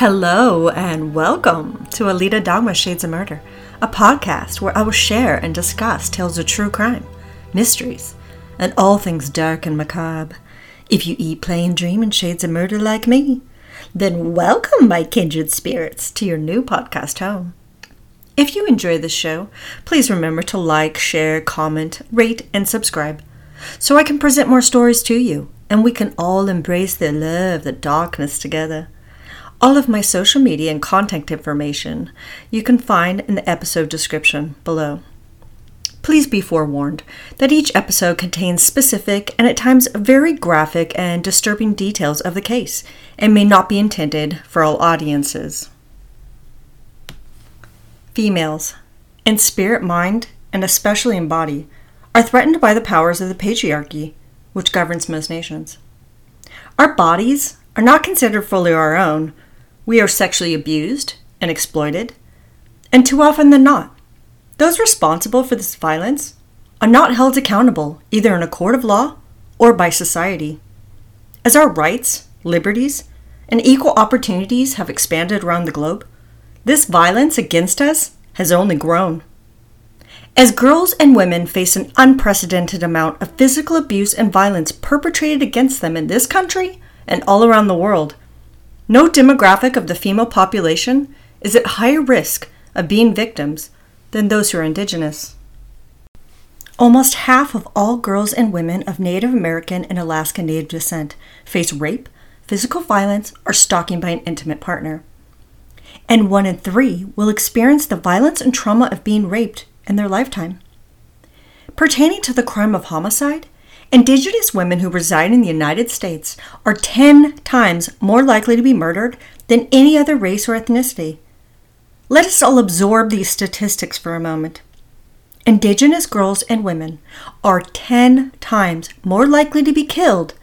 Hello and welcome to Alita Dogma Shades of Murder, a podcast where I will share and discuss tales of true crime, mysteries, and all things dark and macabre. If you eat, play, and dream in shades of murder like me, then welcome, my kindred spirits, to your new podcast home. If you enjoy this show, please remember to like, share, comment, rate, and subscribe so I can present more stories to you and we can all embrace the love, the darkness together. All of my social media and contact information you can find in the episode description below. Please be forewarned that each episode contains specific and at times very graphic and disturbing details of the case and may not be intended for all audiences. Females, in spirit, mind, and especially in body, are threatened by the powers of the patriarchy, which governs most nations. Our bodies are not considered fully our own, we are sexually abused and exploited, and too often than not, those responsible for this violence are not held accountable either in a court of law or by society. As our rights, liberties, and equal opportunities have expanded around the globe, this violence against us has only grown. As girls and women face an unprecedented amount of physical abuse and violence perpetrated against them in this country and all around the world, no demographic of the female population is at higher risk of being victims than those who are indigenous. Almost half of all girls and women of Native American and Alaska Native descent face rape, physical violence, or stalking by an intimate partner. And one in three will experience the violence and trauma of being raped in their lifetime. Pertaining to the crime of homicide, Indigenous women who reside in the United States are 10 times more likely to be murdered than any other race or ethnicity. Let us all absorb these statistics for a moment. Indigenous girls and women are 10 times more likely to be killed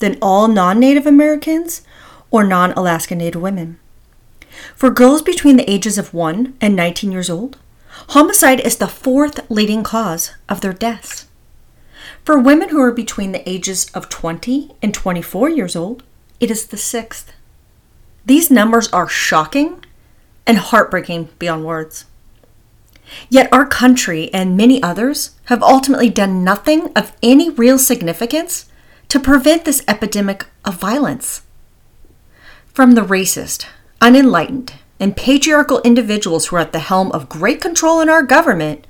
than all non Native Americans or non Alaska Native women. For girls between the ages of 1 and 19 years old, homicide is the fourth leading cause of their deaths. For women who are between the ages of 20 and 24 years old, it is the sixth. These numbers are shocking and heartbreaking beyond words. Yet our country and many others have ultimately done nothing of any real significance to prevent this epidemic of violence. From the racist, unenlightened, and patriarchal individuals who are at the helm of great control in our government,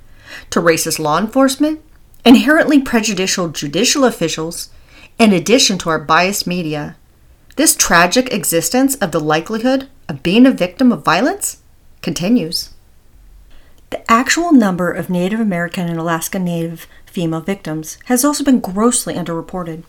to racist law enforcement, inherently prejudicial judicial officials, in addition to our biased media, this tragic existence of the likelihood of being a victim of violence continues. The actual number of Native American and Alaska Native female victims has also been grossly underreported.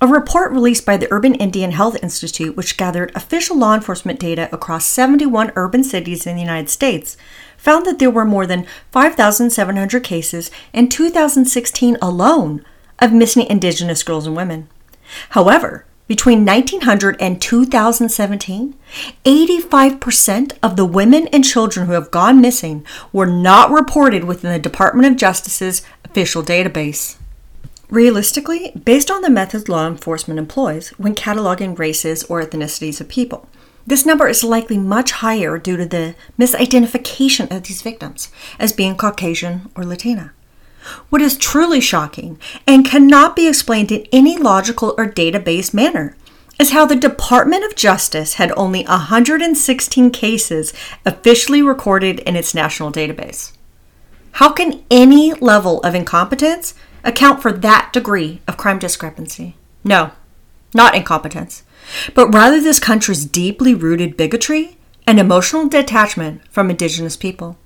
A report released by the Urban Indian Health Institute, which gathered official law enforcement data across 71 urban cities in the United States, found that there were more than 5,700 cases in 2016 alone of missing Indigenous girls and women. However, between 1900 and 2017, 85% of the women and children who have gone missing were not reported within the Department of Justice's official database. Realistically, based on the methods law enforcement employs when cataloging races or ethnicities of people, this number is likely much higher due to the misidentification of these victims as being Caucasian or Latina. What is truly shocking and cannot be explained in any logical or data based manner is how the Department of Justice had only 116 cases officially recorded in its national database. How can any level of incompetence account for that degree of crime discrepancy? No, not incompetence but rather this country's deeply rooted bigotry and emotional detachment from Indigenous people.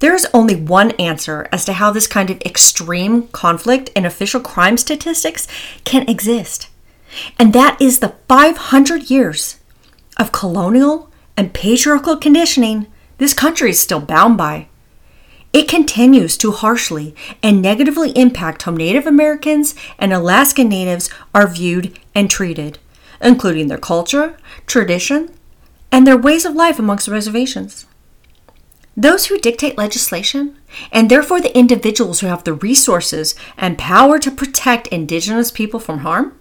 There is only one answer as to how this kind of extreme conflict in official crime statistics can exist, and that is the 500 years of colonial and patriarchal conditioning this country is still bound by. It continues to harshly and negatively impact how Native Americans and Alaska Natives are viewed and treated including their culture, tradition, and their ways of life amongst the reservations. Those who dictate legislation, and therefore the individuals who have the resources and power to protect Indigenous people from harm,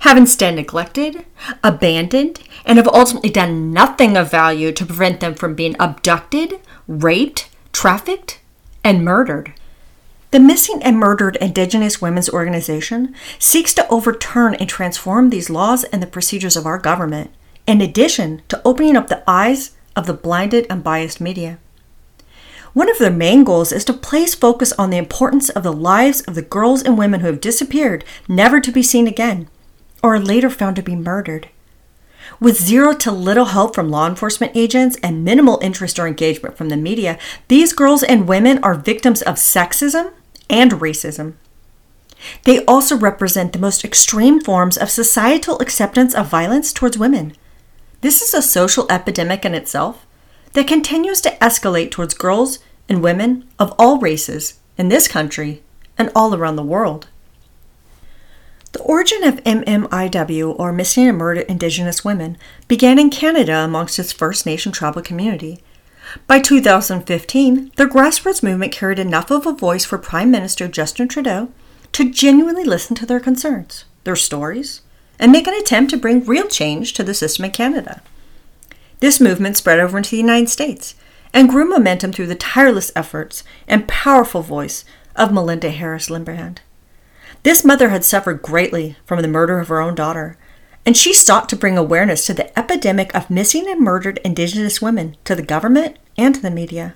have instead neglected, abandoned, and have ultimately done nothing of value to prevent them from being abducted, raped, trafficked, and murdered. The Missing and Murdered Indigenous Women's Organization seeks to overturn and transform these laws and the procedures of our government, in addition to opening up the eyes of the blinded and biased media. One of their main goals is to place focus on the importance of the lives of the girls and women who have disappeared, never to be seen again, or are later found to be murdered. With zero to little help from law enforcement agents and minimal interest or engagement from the media, these girls and women are victims of sexism and racism. They also represent the most extreme forms of societal acceptance of violence towards women. This is a social epidemic in itself that continues to escalate towards girls and women of all races in this country and all around the world. The origin of MMIW, or Missing and Murdered Indigenous Women, began in Canada amongst its First Nation tribal community. By 2015, the grassroots movement carried enough of a voice for Prime Minister Justin Trudeau to genuinely listen to their concerns, their stories, and make an attempt to bring real change to the system in Canada. This movement spread over into the United States and grew momentum through the tireless efforts and powerful voice of Melinda Harris Limberhand. This mother had suffered greatly from the murder of her own daughter, and she sought to bring awareness to the epidemic of missing and murdered Indigenous women to the government and to the media.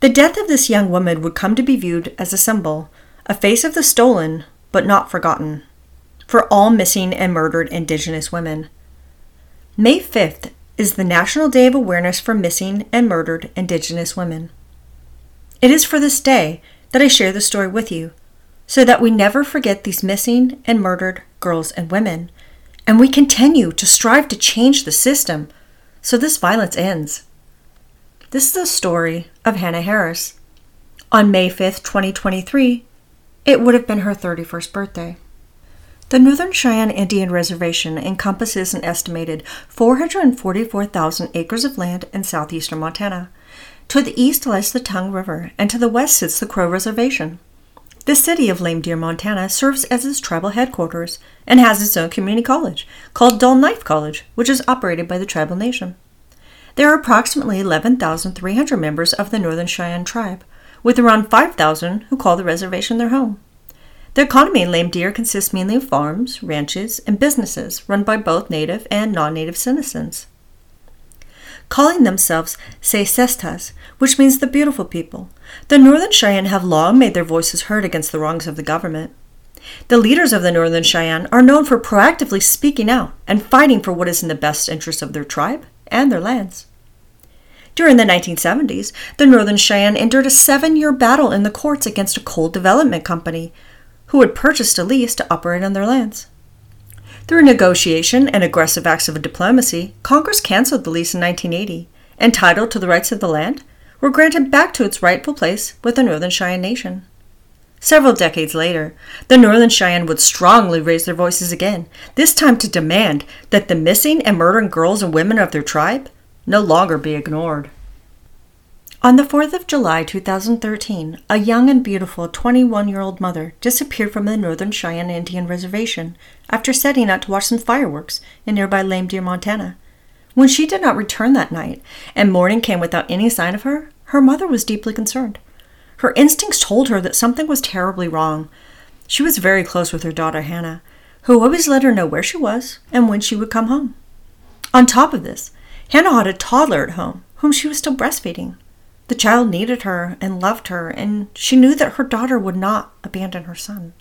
The death of this young woman would come to be viewed as a symbol, a face of the stolen but not forgotten, for all missing and murdered Indigenous women. May 5th is the National Day of Awareness for Missing and Murdered Indigenous Women. It is for this day that I share the story with you so that we never forget these missing and murdered girls and women, and we continue to strive to change the system so this violence ends. This is the story of Hanna Harris. On May 5th, 2023, it would have been her 31st birthday. The Northern Cheyenne Indian Reservation encompasses an estimated 444,000 acres of land in southeastern Montana. To the east lies the Tongue River, and to the west sits the Crow Reservation. The city of Lame Deer, Montana serves as its tribal headquarters and has its own community college called Dull Knife College, which is operated by the tribal nation. There are approximately 11,300 members of the Northern Cheyenne tribe, with around 5,000 who call the reservation their home. The economy in Lame Deer consists mainly of farms, ranches, and businesses run by both native and non native citizens calling themselves Tsitsistas, which means the beautiful people. The Northern Cheyenne have long made their voices heard against the wrongs of the government. The leaders of the Northern Cheyenne are known for proactively speaking out and fighting for what is in the best interest of their tribe and their lands. During the 1970s, the Northern Cheyenne endured a seven year battle in the courts against a coal development company who had purchased a lease to operate on their lands. Through negotiation and aggressive acts of diplomacy, Congress canceled the lease in 1980, and title to the rights of the land were granted back to its rightful place with the Northern Cheyenne Nation. Several decades later, the Northern Cheyenne would strongly raise their voices again, this time to demand that the missing and murdered girls and women of their tribe no longer be ignored. On the 4th of July 2013, a young and beautiful 21 year old mother disappeared from the Northern Cheyenne Indian Reservation after setting out to watch some fireworks in nearby Lame Deer, Montana. When she did not return that night, and morning came without any sign of her, her mother was deeply concerned. Her instincts told her that something was terribly wrong. She was very close with her daughter Hanna, who always let her know where she was and when she would come home. On top of this, Hanna had a toddler at home whom she was still breastfeeding. The child needed her and loved her, and she knew that her daughter would not abandon her son.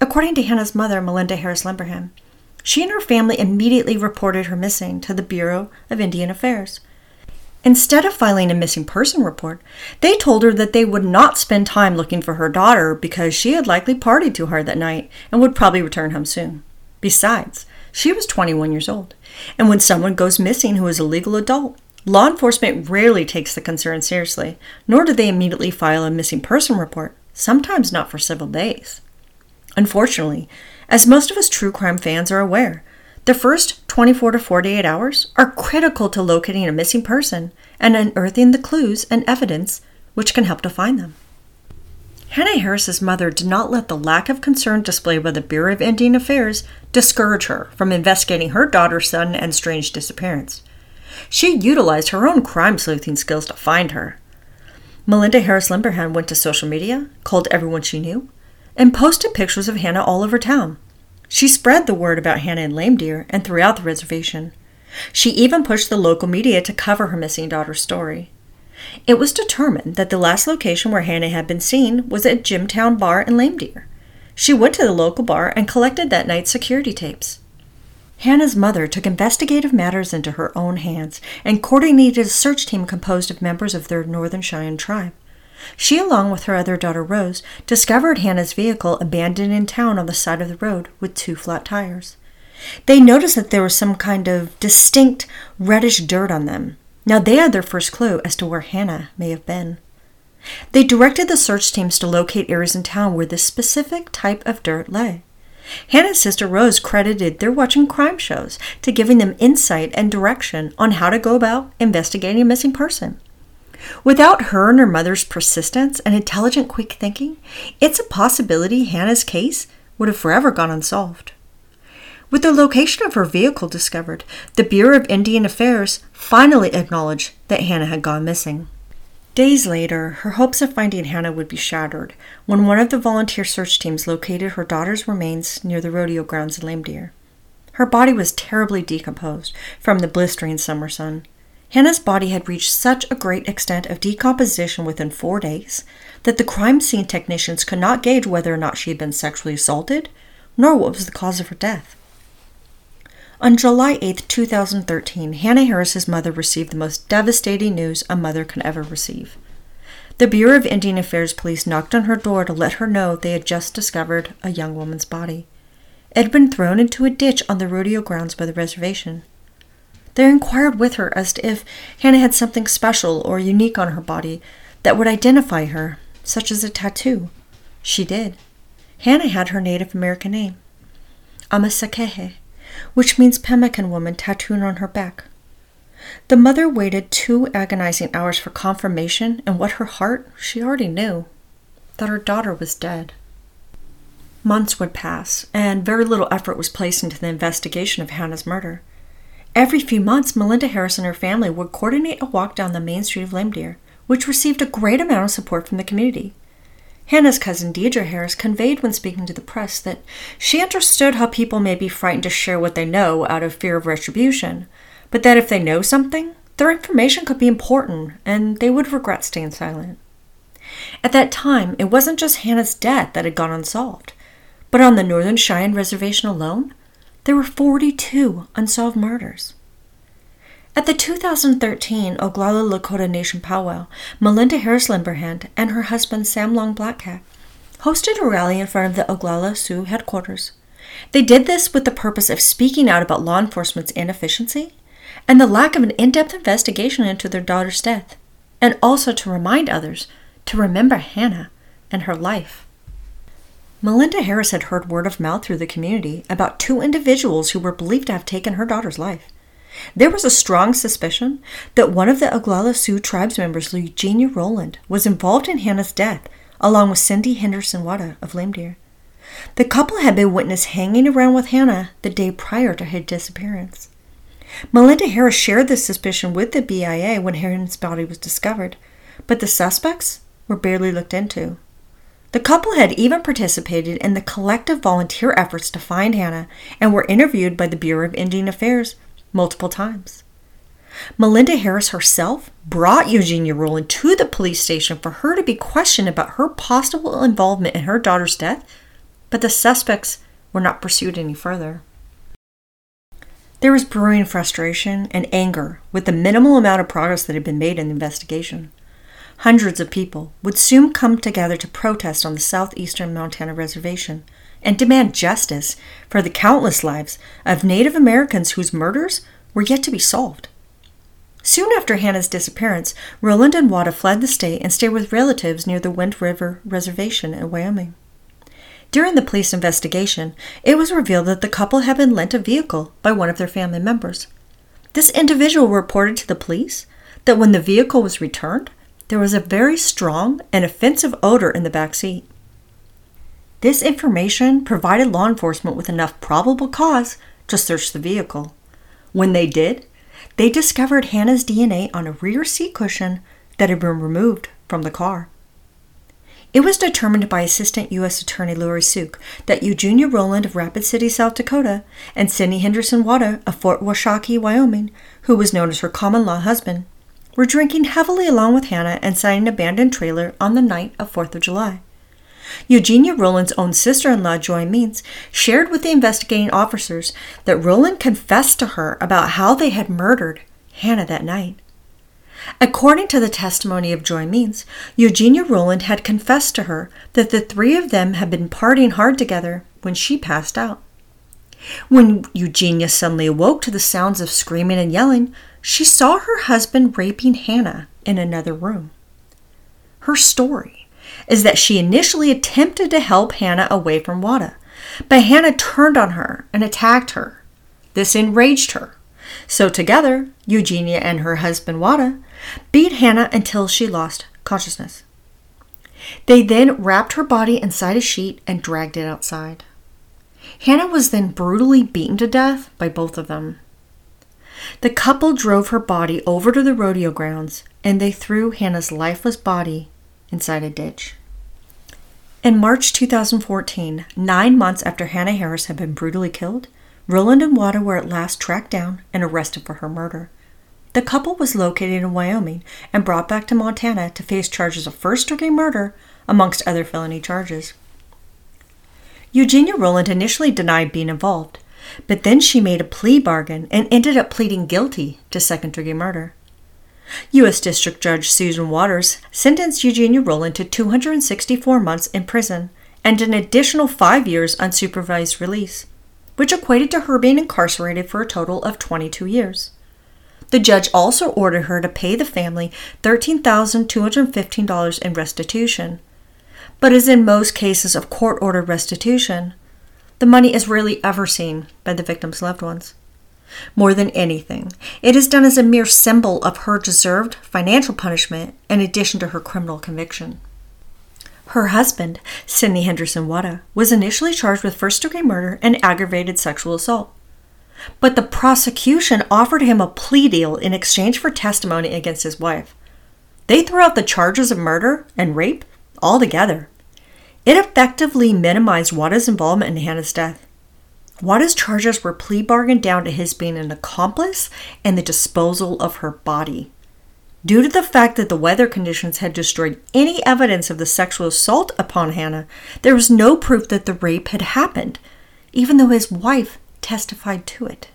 According to Hanna's mother, Melinda Harris Limberhand, she and her family immediately reported her missing to the Bureau of Indian Affairs. Instead of filing a missing person report, they told her that they would not spend time looking for her daughter because she had likely partied too hard that night and would probably return home soon. Besides, she was 21 years old, and when someone goes missing who is a legal adult, Law enforcement rarely takes the concern seriously, nor do they immediately file a missing person report, sometimes not for several days. Unfortunately, as most of us true crime fans are aware, the first 24 to 48 hours are critical to locating a missing person and unearthing the clues and evidence which can help to find them. Hanna Harris's mother did not let the lack of concern displayed by the Bureau of Indian Affairs discourage her from investigating her daughter's sudden and strange disappearance. She utilized her own crime sleuthing skills to find her. Melinda Harris Limberhand went to social media, called everyone she knew, and posted pictures of Hanna all over town. She spread the word about Hanna in Lame Deer and throughout the reservation. She even pushed the local media to cover her missing daughter's story. It was determined that the last location where Hanna had been seen was at Jimtown Bar in Lame Deer. She went to the local bar and collected that night's security tapes. Hanna's mother took investigative matters into her own hands and coordinated a search team composed of members of their Northern Cheyenne tribe. She, along with her other daughter Rose, discovered Hanna's vehicle abandoned in town on the side of the road with two flat tires. They noticed that there was some kind of distinct reddish dirt on them. Now they had their first clue as to where Hannah may have been. They directed the search teams to locate areas in town where this specific type of dirt lay. Hanna's sister Rose credited their watching crime shows to giving them insight and direction on how to go about investigating a missing person. Without her and her mother's persistence and intelligent, quick thinking, it's a possibility Hanna's case would have forever gone unsolved. With the location of her vehicle discovered, the Bureau of Indian Affairs finally acknowledged that Hanna had gone missing. Days later, her hopes of finding Hanna would be shattered when one of the volunteer search teams located her daughter's remains near the rodeo grounds in Lame Deer. Her body was terribly decomposed from the blistering summer sun. Hanna's body had reached such a great extent of decomposition within four days that the crime scene technicians could not gauge whether or not she had been sexually assaulted, nor what was the cause of her death. On July 8, 2013, Hanna Harris's mother received the most devastating news a mother can ever receive. The Bureau of Indian Affairs police knocked on her door to let her know they had just discovered a young woman's body. It had been thrown into a ditch on the rodeo grounds by the reservation. They inquired with her as to if Hanna had something special or unique on her body that would identify her, such as a tattoo. She did. Hanna had her Native American name, Amasakehe which means pemmican woman tattooed on her back. The mother waited two agonizing hours for confirmation, and what her heart, she already knew that her daughter was dead. Months would pass, and very little effort was placed into the investigation of Hanna's murder. Every few months, Melinda Harris and her family would coordinate a walk down the main street of Lame Deer, which received a great amount of support from the community. Hanna's cousin Deidre Harris conveyed when speaking to the press that she understood how people may be frightened to share what they know out of fear of retribution, but that if they know something, their information could be important and they would regret staying silent. At that time, it wasn't just Hanna's death that had gone unsolved, but on the Northern Cheyenne Reservation alone, there were 42 unsolved murders. At the 2013 Oglala Lakota Nation powwow, Melinda Harris Limberhand and her husband Sam Long Blackcat hosted a rally in front of the Oglala Sioux headquarters. They did this with the purpose of speaking out about law enforcement's inefficiency and the lack of an in depth investigation into their daughter's death, and also to remind others to remember Hanna and her life. Melinda Harris had heard word of mouth through the community about two individuals who were believed to have taken her daughter's life. There was a strong suspicion that one of the Oglala Sioux tribes members, Eugenia Rowland, was involved in Hanna's death, along with Sidney Henderson Wada of Lame Deer. The couple had been witnessed hanging around with Hanna the day prior to her disappearance. Melinda Harris shared this suspicion with the BIA when Hanna's body was discovered, but the suspects were barely looked into. The couple had even participated in the collective volunteer efforts to find Hanna and were interviewed by the Bureau of Indian Affairs multiple times. Melinda Harris herself brought Eugenia Rowland to the police station for her to be questioned about her possible involvement in her daughter's death, but the suspects were not pursued any further. There was brewing frustration and anger with the minimal amount of progress that had been made in the investigation. Hundreds of people would soon come together to protest on the southeastern Montana reservation and demand justice for the countless lives of Native Americans whose murders were yet to be solved. Soon after Hanna's disappearance, Rowland and Wada fled the state and stayed with relatives near the Wind River Reservation in Wyoming. During the police investigation, it was revealed that the couple had been lent a vehicle by one of their family members. This individual reported to the police that when the vehicle was returned, there was a very strong and offensive odor in the back seat. This information provided law enforcement with enough probable cause to search the vehicle. When they did, they discovered Hanna's DNA on a rear seat cushion that had been removed from the car. It was determined by Assistant U.S. Attorney Lori Suek that Eugenia Rowland of Rapid City, South Dakota, and Sidney Henderson Wada of Fort Washakie, Wyoming, who was known as her common law husband, were drinking heavily along with Hanna inside an abandoned trailer on the night of 4th of July. Eugenia Rowland's own sister in law, Joy Means, shared with the investigating officers that Rowland confessed to her about how they had murdered Hanna that night. According to the testimony of Joy Means, Eugenia Rowland had confessed to her that the three of them had been partying hard together when she passed out. When Eugenia suddenly awoke to the sounds of screaming and yelling, she saw her husband raping Hanna in another room. Her story is that she initially attempted to help Hanna away from Wada, but Hanna turned on her and attacked her. This enraged her. So together, Eugenia and her husband Wada beat Hanna until she lost consciousness. They then wrapped her body inside a sheet and dragged it outside. Hanna was then brutally beaten to death by both of them. The couple drove her body over to the rodeo grounds and they threw Hanna's lifeless body inside a ditch. In March 2014, nine months after Hanna Harris had been brutally killed, Rowland and Wada were at last tracked down and arrested for her murder. The couple was located in Wyoming and brought back to Montana to face charges of first degree murder, amongst other felony charges. Eugenia Rowland initially denied being involved, but then she made a plea bargain and ended up pleading guilty to second degree murder. U.S. District Judge Susan Watters sentenced Eugenia Rowland to 264 months in prison and an additional five years unsupervised release, which equated to her being incarcerated for a total of 22 years. The judge also ordered her to pay the family $13,215 in restitution. But as in most cases of court ordered restitution, the money is rarely ever seen by the victim's loved ones. More than anything, it is done as a mere symbol of her deserved financial punishment in addition to her criminal conviction. Her husband, Sidney Henderson Wada, was initially charged with first degree murder and aggravated sexual assault. But the prosecution offered him a plea deal in exchange for testimony against his wife. They threw out the charges of murder and rape altogether. It effectively minimized Wada's involvement in Hanna's death. Wada's charges were plea bargained down to his being an accomplice and the disposal of her body. Due to the fact that the weather conditions had destroyed any evidence of the sexual assault upon Hanna, there was no proof that the rape had happened, even though his wife testified to it.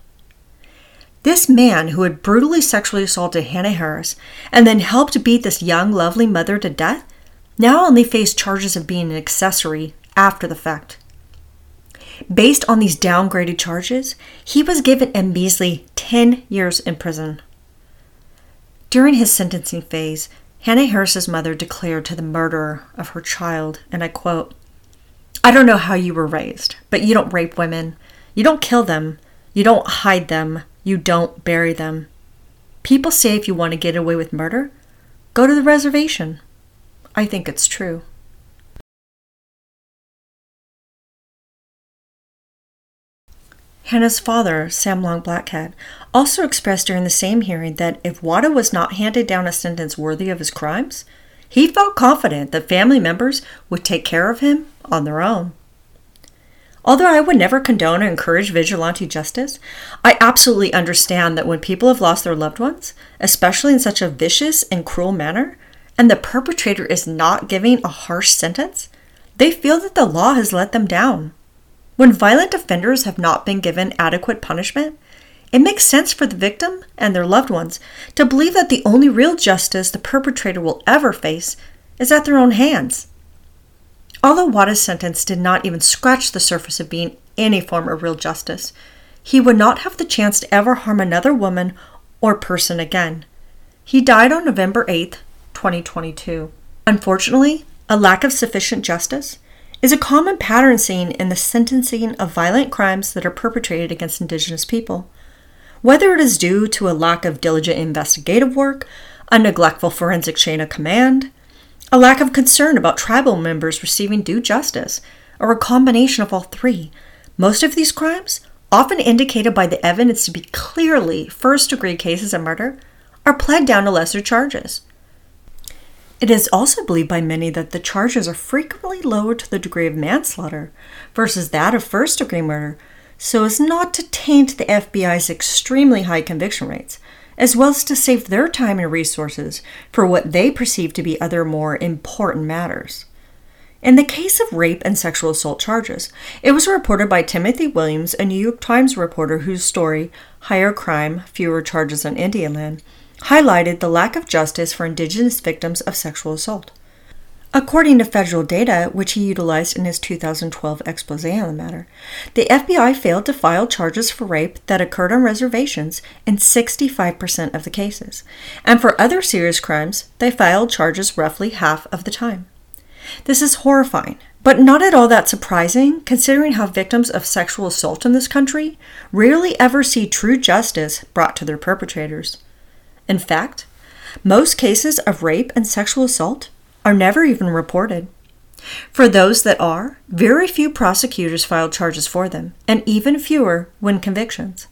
This man who had brutally sexually assaulted Hanna Harris and then helped beat this young, lovely mother to death now only faced charges of being an accessory after the fact. Based on these downgraded charges, he was given a measly 10 years in prison. During his sentencing phase, Hanna Harris's mother declared to the murderer of her child, and I quote, I don't know how you were raised, but you don't rape women. You don't kill them. You don't hide them. You don't bury them. People say if you want to get away with murder, go to the reservation. I think it's true. Hanna's father, Sam Long Blackcat, also expressed during the same hearing that if Wada was not handed down a sentence worthy of his crimes, he felt confident that family members would take care of him on their own. Although I would never condone or encourage vigilante justice, I absolutely understand that when people have lost their loved ones, especially in such a vicious and cruel manner, and the perpetrator is not giving a harsh sentence, they feel that the law has let them down. When violent offenders have not been given adequate punishment, it makes sense for the victim and their loved ones to believe that the only real justice the perpetrator will ever face is at their own hands. Although Wada's sentence did not even scratch the surface of being any form of real justice, he would not have the chance to ever harm another woman or person again. He died on November 8, 2022. Unfortunately, a lack of sufficient justice is a common pattern seen in the sentencing of violent crimes that are perpetrated against Indigenous people. Whether it is due to a lack of diligent investigative work, a neglectful forensic chain of command, a lack of concern about tribal members receiving due justice, or a combination of all three. Most of these crimes, often indicated by the evidence to be clearly first degree cases of murder, are pled down to lesser charges. It is also believed by many that the charges are frequently lowered to the degree of manslaughter versus that of first degree murder, so as not to taint the FBI's extremely high conviction rates, as well as to save their time and resources for what they perceive to be other more important matters. In the case of rape and sexual assault charges, it was reported by Timothy Williams, a New York Times reporter whose story, Higher Crime, Fewer Charges on Indian Land, highlighted the lack of justice for Indigenous victims of sexual assault. According to federal data, which he utilized in his 2012 expose on the matter, the FBI failed to file charges for rape that occurred on reservations in 65% of the cases, and for other serious crimes, they filed charges roughly half of the time. This is horrifying, but not at all that surprising considering how victims of sexual assault in this country rarely ever see true justice brought to their perpetrators. In fact, most cases of rape and sexual assault are never even reported. For those that are, very few prosecutors file charges for them, and even fewer win convictions.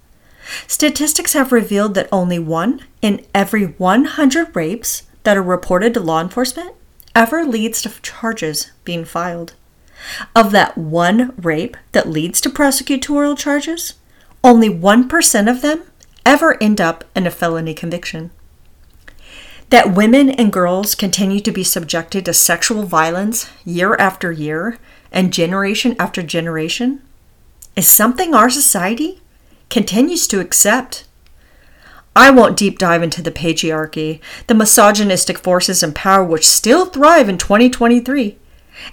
Statistics have revealed that only one in every 100 rapes that are reported to law enforcement ever leads to charges being filed. Of that one rape that leads to prosecutorial charges, only 1% of them ever end up in a felony conviction. That women and girls continue to be subjected to sexual violence year after year and generation after generation is something our society continues to accept. I won't deep dive into the patriarchy, the misogynistic forces and power which still thrive in 2023,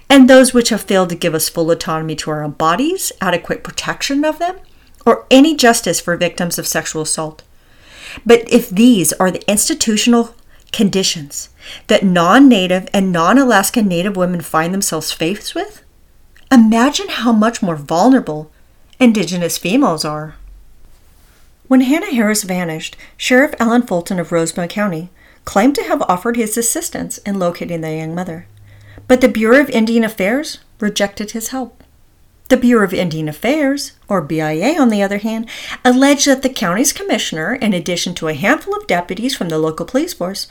and those which have failed to give us full autonomy to our own bodies, adequate protection of them, or any justice for victims of sexual assault. But if these are the institutional conditions that non native and non Alaskan native women find themselves faced with, imagine how much more vulnerable Indigenous females are. When Hanna Harris vanished, Sheriff Alan Fulton of Rosebud County claimed to have offered his assistance in locating the young mother, but the Bureau of Indian Affairs rejected his help. The Bureau of Indian Affairs, or BIA on the other hand, alleged that the county's commissioner, in addition to a handful of deputies from the local police force,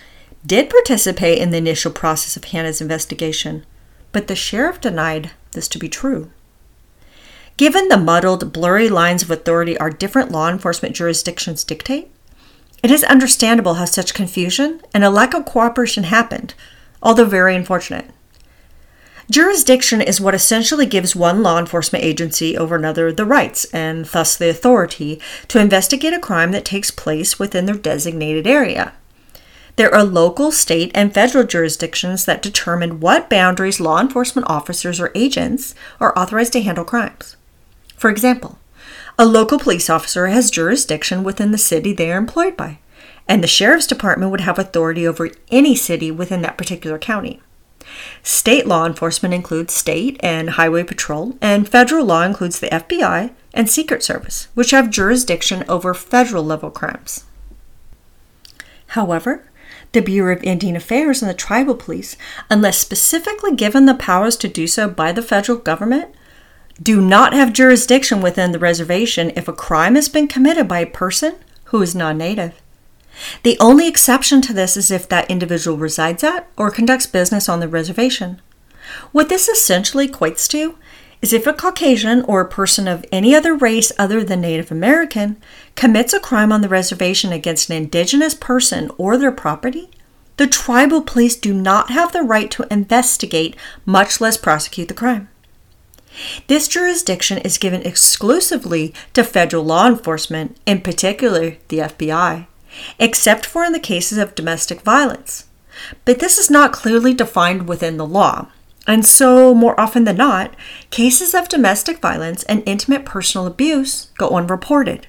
did participate in the initial process of Hanna's investigation, but the sheriff denied this to be true. Given the muddled, blurry lines of authority our different law enforcement jurisdictions dictate, it is understandable how such confusion and a lack of cooperation happened, although very unfortunate. Jurisdiction is what essentially gives one law enforcement agency over another the rights, and thus the authority, to investigate a crime that takes place within their designated area. There are local, state, and federal jurisdictions that determine what boundaries law enforcement officers or agents are authorized to handle crimes. For example, a local police officer has jurisdiction within the city they are employed by, and the sheriff's department would have authority over any city within that particular county. State law enforcement includes state and highway patrol, and federal law includes the FBI and Secret Service, which have jurisdiction over federal level crimes. However, the Bureau of Indian Affairs and the tribal police, unless specifically given the powers to do so by the federal government, do not have jurisdiction within the reservation if a crime has been committed by a person who is non native. The only exception to this is if that individual resides at or conducts business on the reservation. What this essentially equates to is if a Caucasian or a person of any other race other than Native American commits a crime on the reservation against an indigenous person or their property, the tribal police do not have the right to investigate, much less prosecute the crime. This jurisdiction is given exclusively to federal law enforcement, in particular the FBI, except for in the cases of domestic violence. But this is not clearly defined within the law, and so, more often than not, cases of domestic violence and intimate personal abuse go unreported.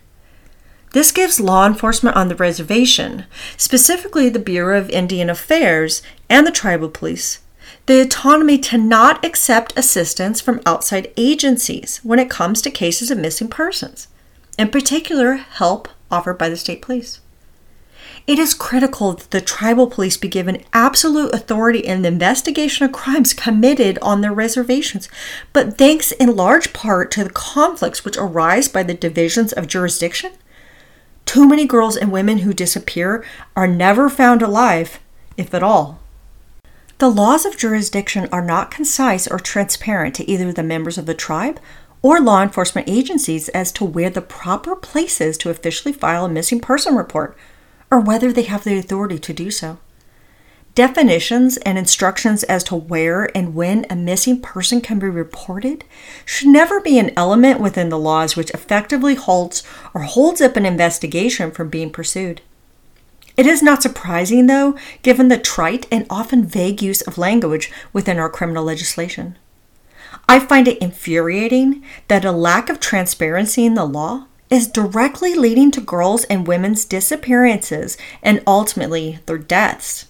This gives law enforcement on the reservation, specifically the Bureau of Indian Affairs and the tribal police, the autonomy to not accept assistance from outside agencies when it comes to cases of missing persons, in particular, help offered by the state police. It is critical that the tribal police be given absolute authority in the investigation of crimes committed on their reservations, but thanks in large part to the conflicts which arise by the divisions of jurisdiction, too many girls and women who disappear are never found alive, if at all. The laws of jurisdiction are not concise or transparent to either the members of the tribe or law enforcement agencies as to where the proper place is to officially file a missing person report or whether they have the authority to do so. Definitions and instructions as to where and when a missing person can be reported should never be an element within the laws which effectively halts or holds up an investigation from being pursued. It is not surprising, though, given the trite and often vague use of language within our criminal legislation. I find it infuriating that a lack of transparency in the law is directly leading to girls' and women's disappearances and ultimately their deaths.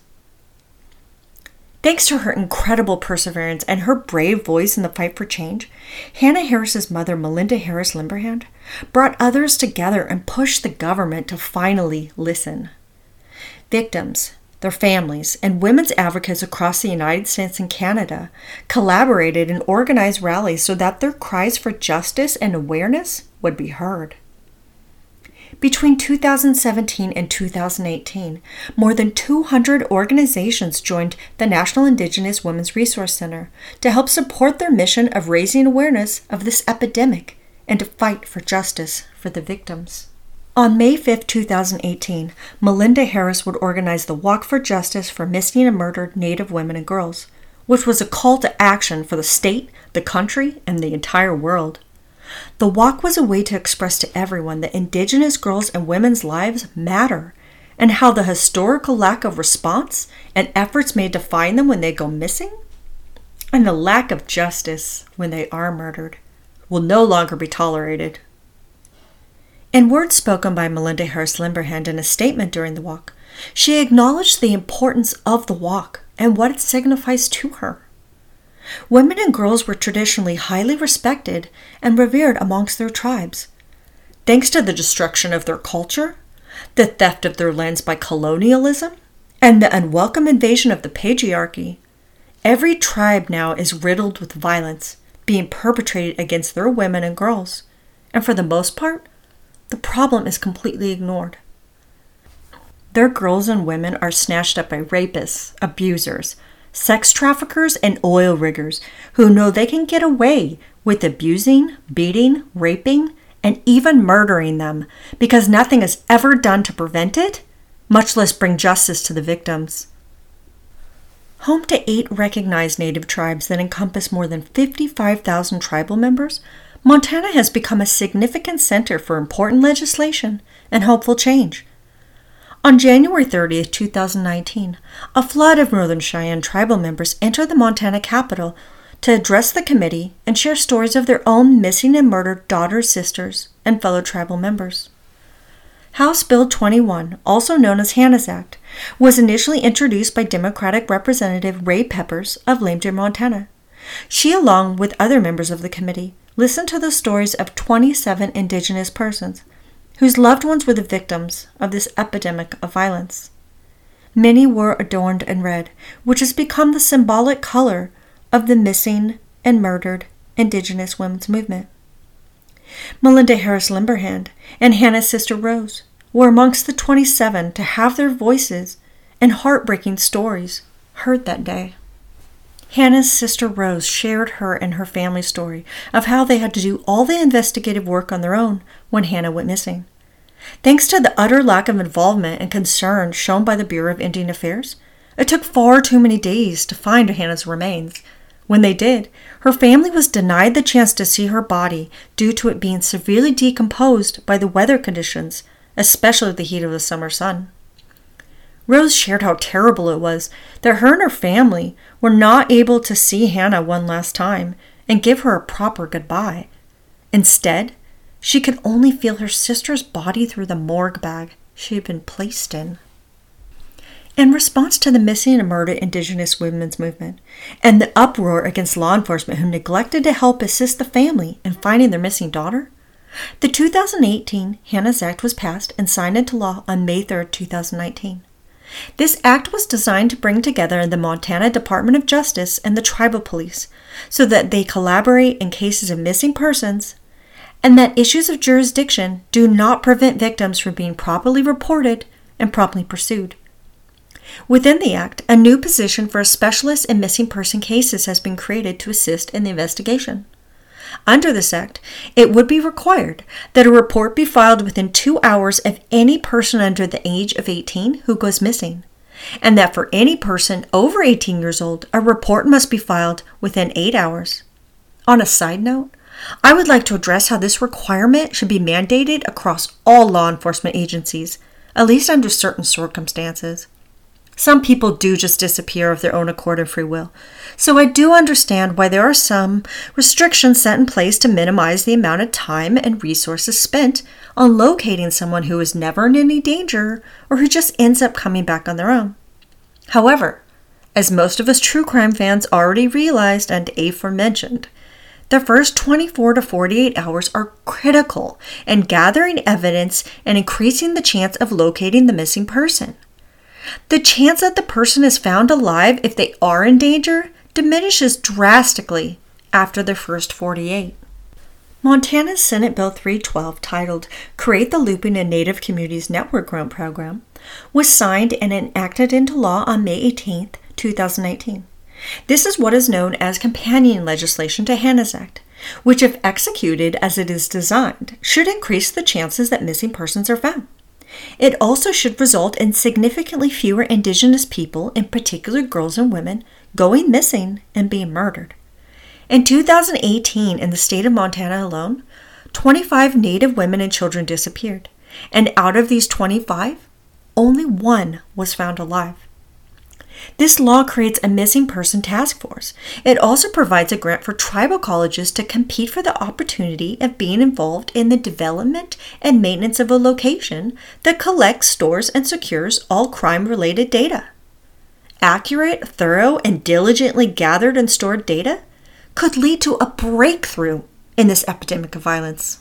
Thanks to her incredible perseverance and her brave voice in the fight for change, Hanna Harris's mother, Melinda Harris Limberhand, brought others together and pushed the government to finally listen. Victims, their families, and women's advocates across the United States and Canada collaborated and organized rallies so that their cries for justice and awareness would be heard. Between 2017 and 2018, more than 200 organizations joined the National Indigenous Women's Resource Center to help support their mission of raising awareness of this epidemic and to fight for justice for the victims. On May 5, 2018, Melinda Harris would organize the Walk for Justice for Missing and Murdered Native Women and Girls, which was a call to action for the state, the country, and the entire world. The walk was a way to express to everyone that Indigenous girls' and women's lives matter and how the historical lack of response and efforts made to find them when they go missing and the lack of justice when they are murdered will no longer be tolerated. In words spoken by Melinda Harris Limberhand in a statement during the walk, she acknowledged the importance of the walk and what it signifies to her. Women and girls were traditionally highly respected and revered amongst their tribes. Thanks to the destruction of their culture, the theft of their lands by colonialism, and the unwelcome invasion of the patriarchy, every tribe now is riddled with violence being perpetrated against their women and girls, and for the most part, the problem is completely ignored. Their girls and women are snatched up by rapists, abusers, sex traffickers, and oil riggers who know they can get away with abusing, beating, raping, and even murdering them because nothing is ever done to prevent it, much less bring justice to the victims. Home to eight recognized native tribes that encompass more than 55,000 tribal members, Montana has become a significant center for important legislation and hopeful change. On January 30, 2019, a flood of Northern Cheyenne tribal members entered the Montana Capitol to address the committee and share stories of their own missing and murdered daughters, sisters, and fellow tribal members. House Bill 21, also known as Hanna's Act, was initially introduced by Democratic Representative Rae Peppers of Deer, Montana. She, along with other members of the committee, listened to the stories of 27 Indigenous persons whose loved ones were the victims of this epidemic of violence. Many were adorned in red, which has become the symbolic color of the missing and murdered Indigenous women's movement. Melinda Harris Limberhand and Hanna's sister Rose were amongst the 27 to have their voices and heartbreaking stories heard that day. Hanna's sister Rose shared her and her family story of how they had to do all the investigative work on their own when Hanna went missing. Thanks to the utter lack of involvement and concern shown by the Bureau of Indian Affairs, it took far too many days to find Hanna's remains. When they did, her family was denied the chance to see her body due to it being severely decomposed by the weather conditions, especially the heat of the summer sun. Rose shared how terrible it was that her and her family were not able to see Hanna one last time and give her a proper goodbye. Instead, she could only feel her sister's body through the morgue bag she had been placed in. In response to the missing and murdered Indigenous women's movement and the uproar against law enforcement who neglected to help assist the family in finding their missing daughter, The 2018 Hanna's Act was passed and signed into law on May 3, 2019. This act was designed to bring together the Montana Department of Justice and the tribal police so that they collaborate in cases of missing persons and that issues of jurisdiction do not prevent victims from being properly reported and promptly pursued. Within the Act, a new position for a specialist in missing person cases has been created to assist in the investigation. Under this Act, it would be required that a report be filed within two hours of any person under the age of 18 who goes missing, and that for any person over 18 years old, a report must be filed within eight hours. On a side note, I would like to address how this requirement should be mandated across all law enforcement agencies, at least under certain circumstances. Some people do just disappear of their own accord and free will. So I do understand why there are some restrictions set in place to minimize the amount of time and resources spent on locating someone who is never in any danger or who just ends up coming back on their own. However, as most of us true crime fans already realized and aforementioned, the first 24 to 48 hours are critical in gathering evidence and increasing the chance of locating the missing person. The chance that the person is found alive if they are in danger diminishes drastically after the first 48. Montana's Senate Bill 312, titled Create the Looping in Native Communities Network Grant Program, was signed and enacted into law on May 18, 2019. This is what is known as companion legislation to Hanna's Act, which, if executed as it is designed, should increase the chances that missing persons are found. It also should result in significantly fewer Indigenous people, in particular girls and women, going missing and being murdered. In 2018, in the state of Montana alone, 25 Native women and children disappeared, and out of these 25, only one was found alive. This law creates a missing person task force. It also provides a grant for tribal colleges to compete for the opportunity of being involved in the development and maintenance of a location that collects, stores, and secures all crime related data. Accurate, thorough, and diligently gathered and stored data could lead to a breakthrough in this epidemic of violence.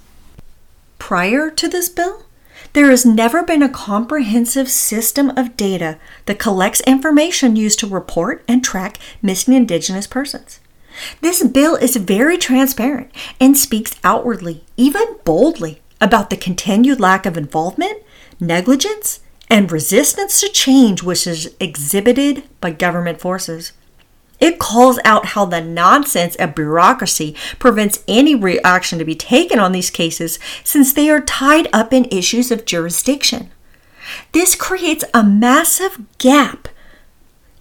Prior to this bill, there has never been a comprehensive system of data that collects information used to report and track missing Indigenous persons. This bill is very transparent and speaks outwardly, even boldly, about the continued lack of involvement, negligence, and resistance to change which is exhibited by government forces. It calls out how the nonsense of bureaucracy prevents any reaction to be taken on these cases since they are tied up in issues of jurisdiction. This creates a massive gap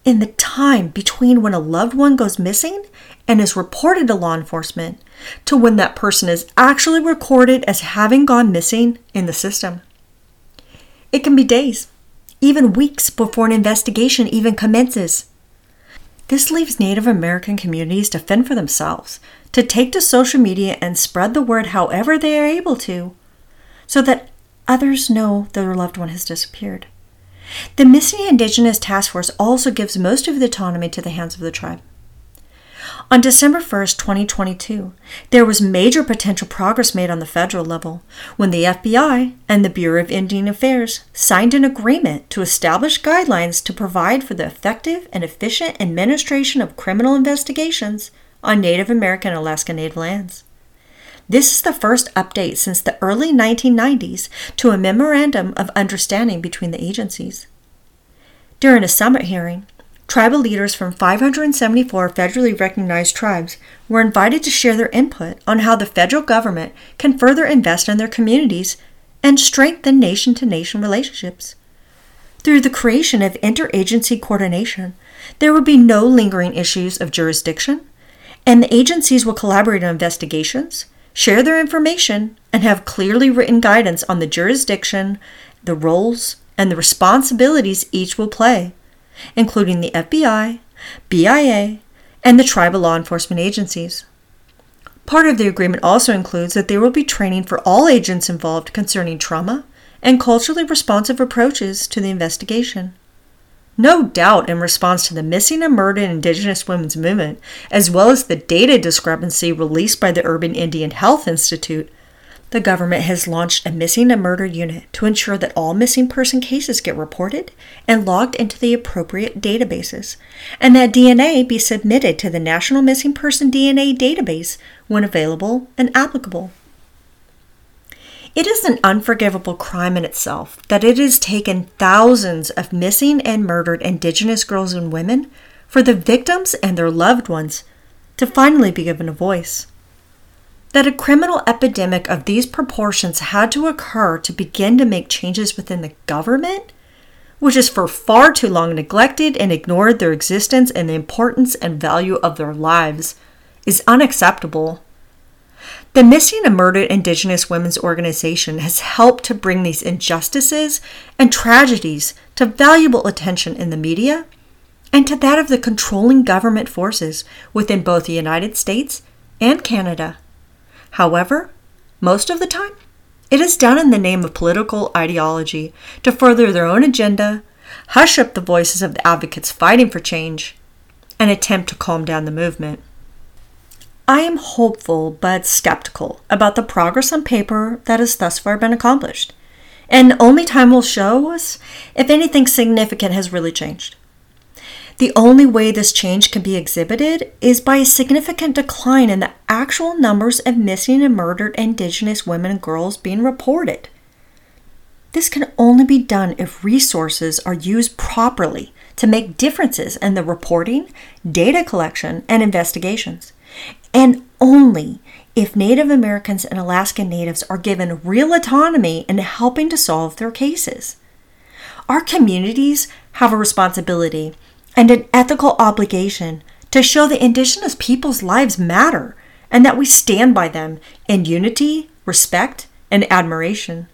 in the time between when a loved one goes missing and is reported to law enforcement to when that person is actually recorded as having gone missing in the system. It can be days, even weeks before an investigation even commences. This leaves Native American communities to fend for themselves, to take to social media and spread the word however they are able to, so that others know their loved one has disappeared. The Missing Indigenous Task Force also gives most of the autonomy to the hands of the tribe. On December 1, 2022, there was major potential progress made on the federal level when the FBI and the Bureau of Indian Affairs signed an agreement to establish guidelines to provide for the effective and efficient administration of criminal investigations on Native American Alaska Native lands. This is the first update since the early 1990s to a memorandum of understanding between the agencies. During a summit hearing, Tribal leaders from 574 federally recognized tribes were invited to share their input on how the federal government can further invest in their communities and strengthen nation to nation relationships. Through the creation of interagency coordination, there would be no lingering issues of jurisdiction, and the agencies will collaborate on investigations, share their information, and have clearly written guidance on the jurisdiction, the roles, and the responsibilities each will play including the FBI, BIA, and the tribal law enforcement agencies. Part of the agreement also includes that there will be training for all agents involved concerning trauma and culturally responsive approaches to the investigation. No doubt, in response to the missing and murdered Indigenous women's movement, as well as the data discrepancy released by the Urban Indian Health Institute, the government has launched a missing and murder unit to ensure that all missing person cases get reported and logged into the appropriate databases, and that DNA be submitted to the National Missing Person DNA database when available and applicable. It is an unforgivable crime in itself that it has taken thousands of missing and murdered Indigenous girls and women for the victims and their loved ones to finally be given a voice that a criminal epidemic of these proportions had to occur to begin to make changes within the government, which has for far too long neglected and ignored their existence and the importance and value of their lives, is unacceptable. The Missing and Murdered Indigenous Women's Organization has helped to bring these injustices and tragedies to valuable attention in the media and to that of the controlling government forces within both the United States and Canada. However, most of the time, it is done in the name of political ideology to further their own agenda, hush up the voices of the advocates fighting for change, and attempt to calm down the movement. I am hopeful but skeptical about the progress on paper that has thus far been accomplished, and only time will show us if anything significant has really changed. The only way this change can be exhibited is by a significant decline in the actual numbers of missing and murdered Indigenous women and girls being reported. This can only be done if resources are used properly to make differences in the reporting, data collection, and investigations, and only if Native Americans and Alaskan Natives are given real autonomy in helping to solve their cases. Our communities have a responsibility and an ethical obligation to show the Indigenous people's lives matter and that we stand by them in unity, respect, and admiration.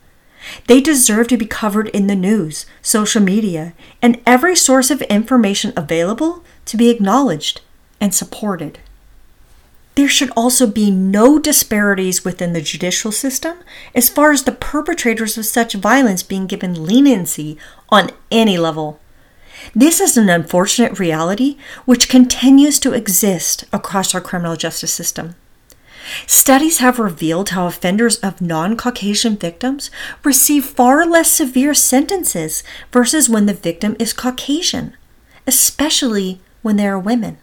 They deserve to be covered in the news, social media, and every source of information available to be acknowledged and supported. There should also be no disparities within the judicial system as far as the perpetrators of such violence being given leniency on any level. This is an unfortunate reality which continues to exist across our criminal justice system. Studies have revealed how offenders of non Caucasian victims receive far less severe sentences versus when the victim is Caucasian, especially when they are women.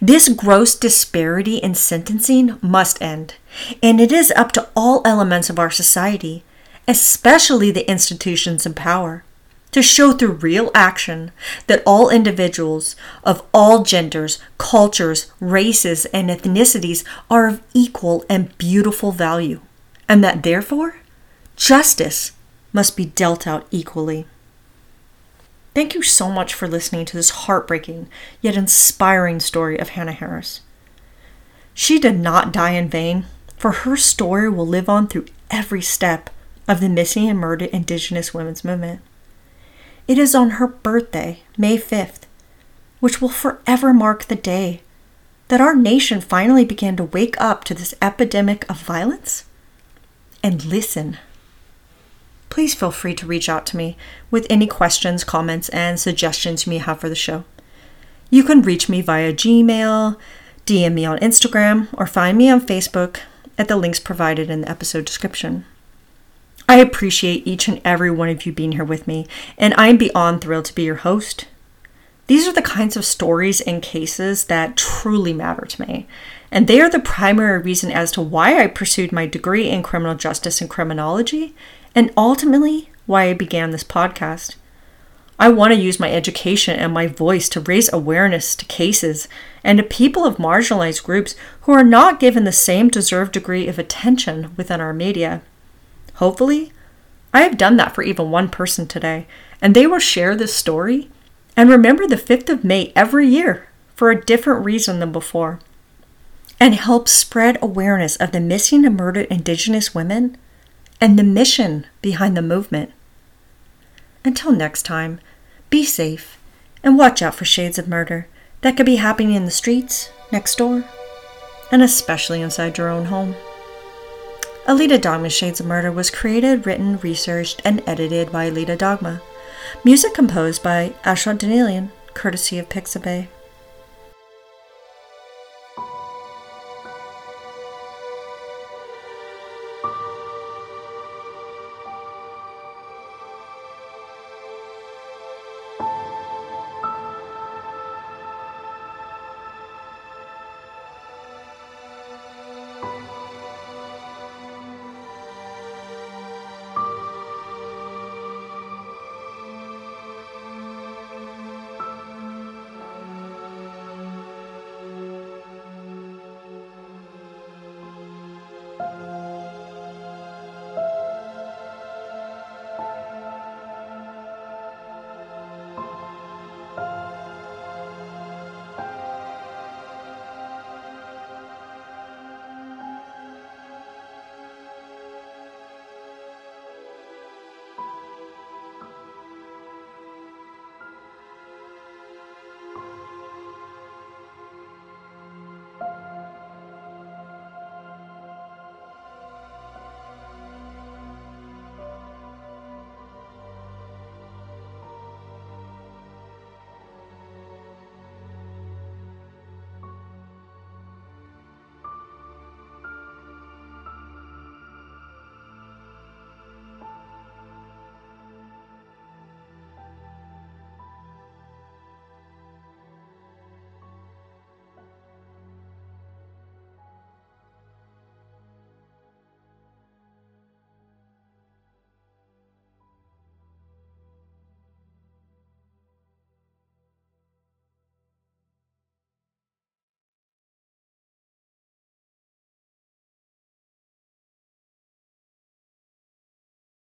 This gross disparity in sentencing must end, and it is up to all elements of our society, especially the institutions in power, to show through real action that all individuals of all genders, cultures, races, and ethnicities are of equal and beautiful value, and that therefore justice must be dealt out equally. Thank you so much for listening to this heartbreaking yet inspiring story of Hanna Harris. She did not die in vain, for her story will live on through every step of the missing and murdered Indigenous women's movement. It is on her birthday, May 5th, which will forever mark the day that our nation finally began to wake up to this epidemic of violence and listen. Please feel free to reach out to me with any questions, comments, and suggestions you may have for the show. You can reach me via Gmail, DM me on Instagram, or find me on Facebook at the links provided in the episode description. I appreciate each and every one of you being here with me, and I am beyond thrilled to be your host. These are the kinds of stories and cases that truly matter to me, and they are the primary reason as to why I pursued my degree in criminal justice and criminology, and ultimately why I began this podcast. I want to use my education and my voice to raise awareness to cases and to people of marginalized groups who are not given the same deserved degree of attention within our media. Hopefully, I have done that for even one person today, and they will share this story and remember the 5th of May every year for a different reason than before, and help spread awareness of the missing and murdered Indigenous women and the mission behind the movement. Until next time, be safe and watch out for shades of murder that could be happening in the streets, next door, and especially inside your own home. Alita Dogma Shades of Murder was created, written, researched, and edited by Alita Dogma. Music composed by Ashot Danielyan, courtesy of Pixabay.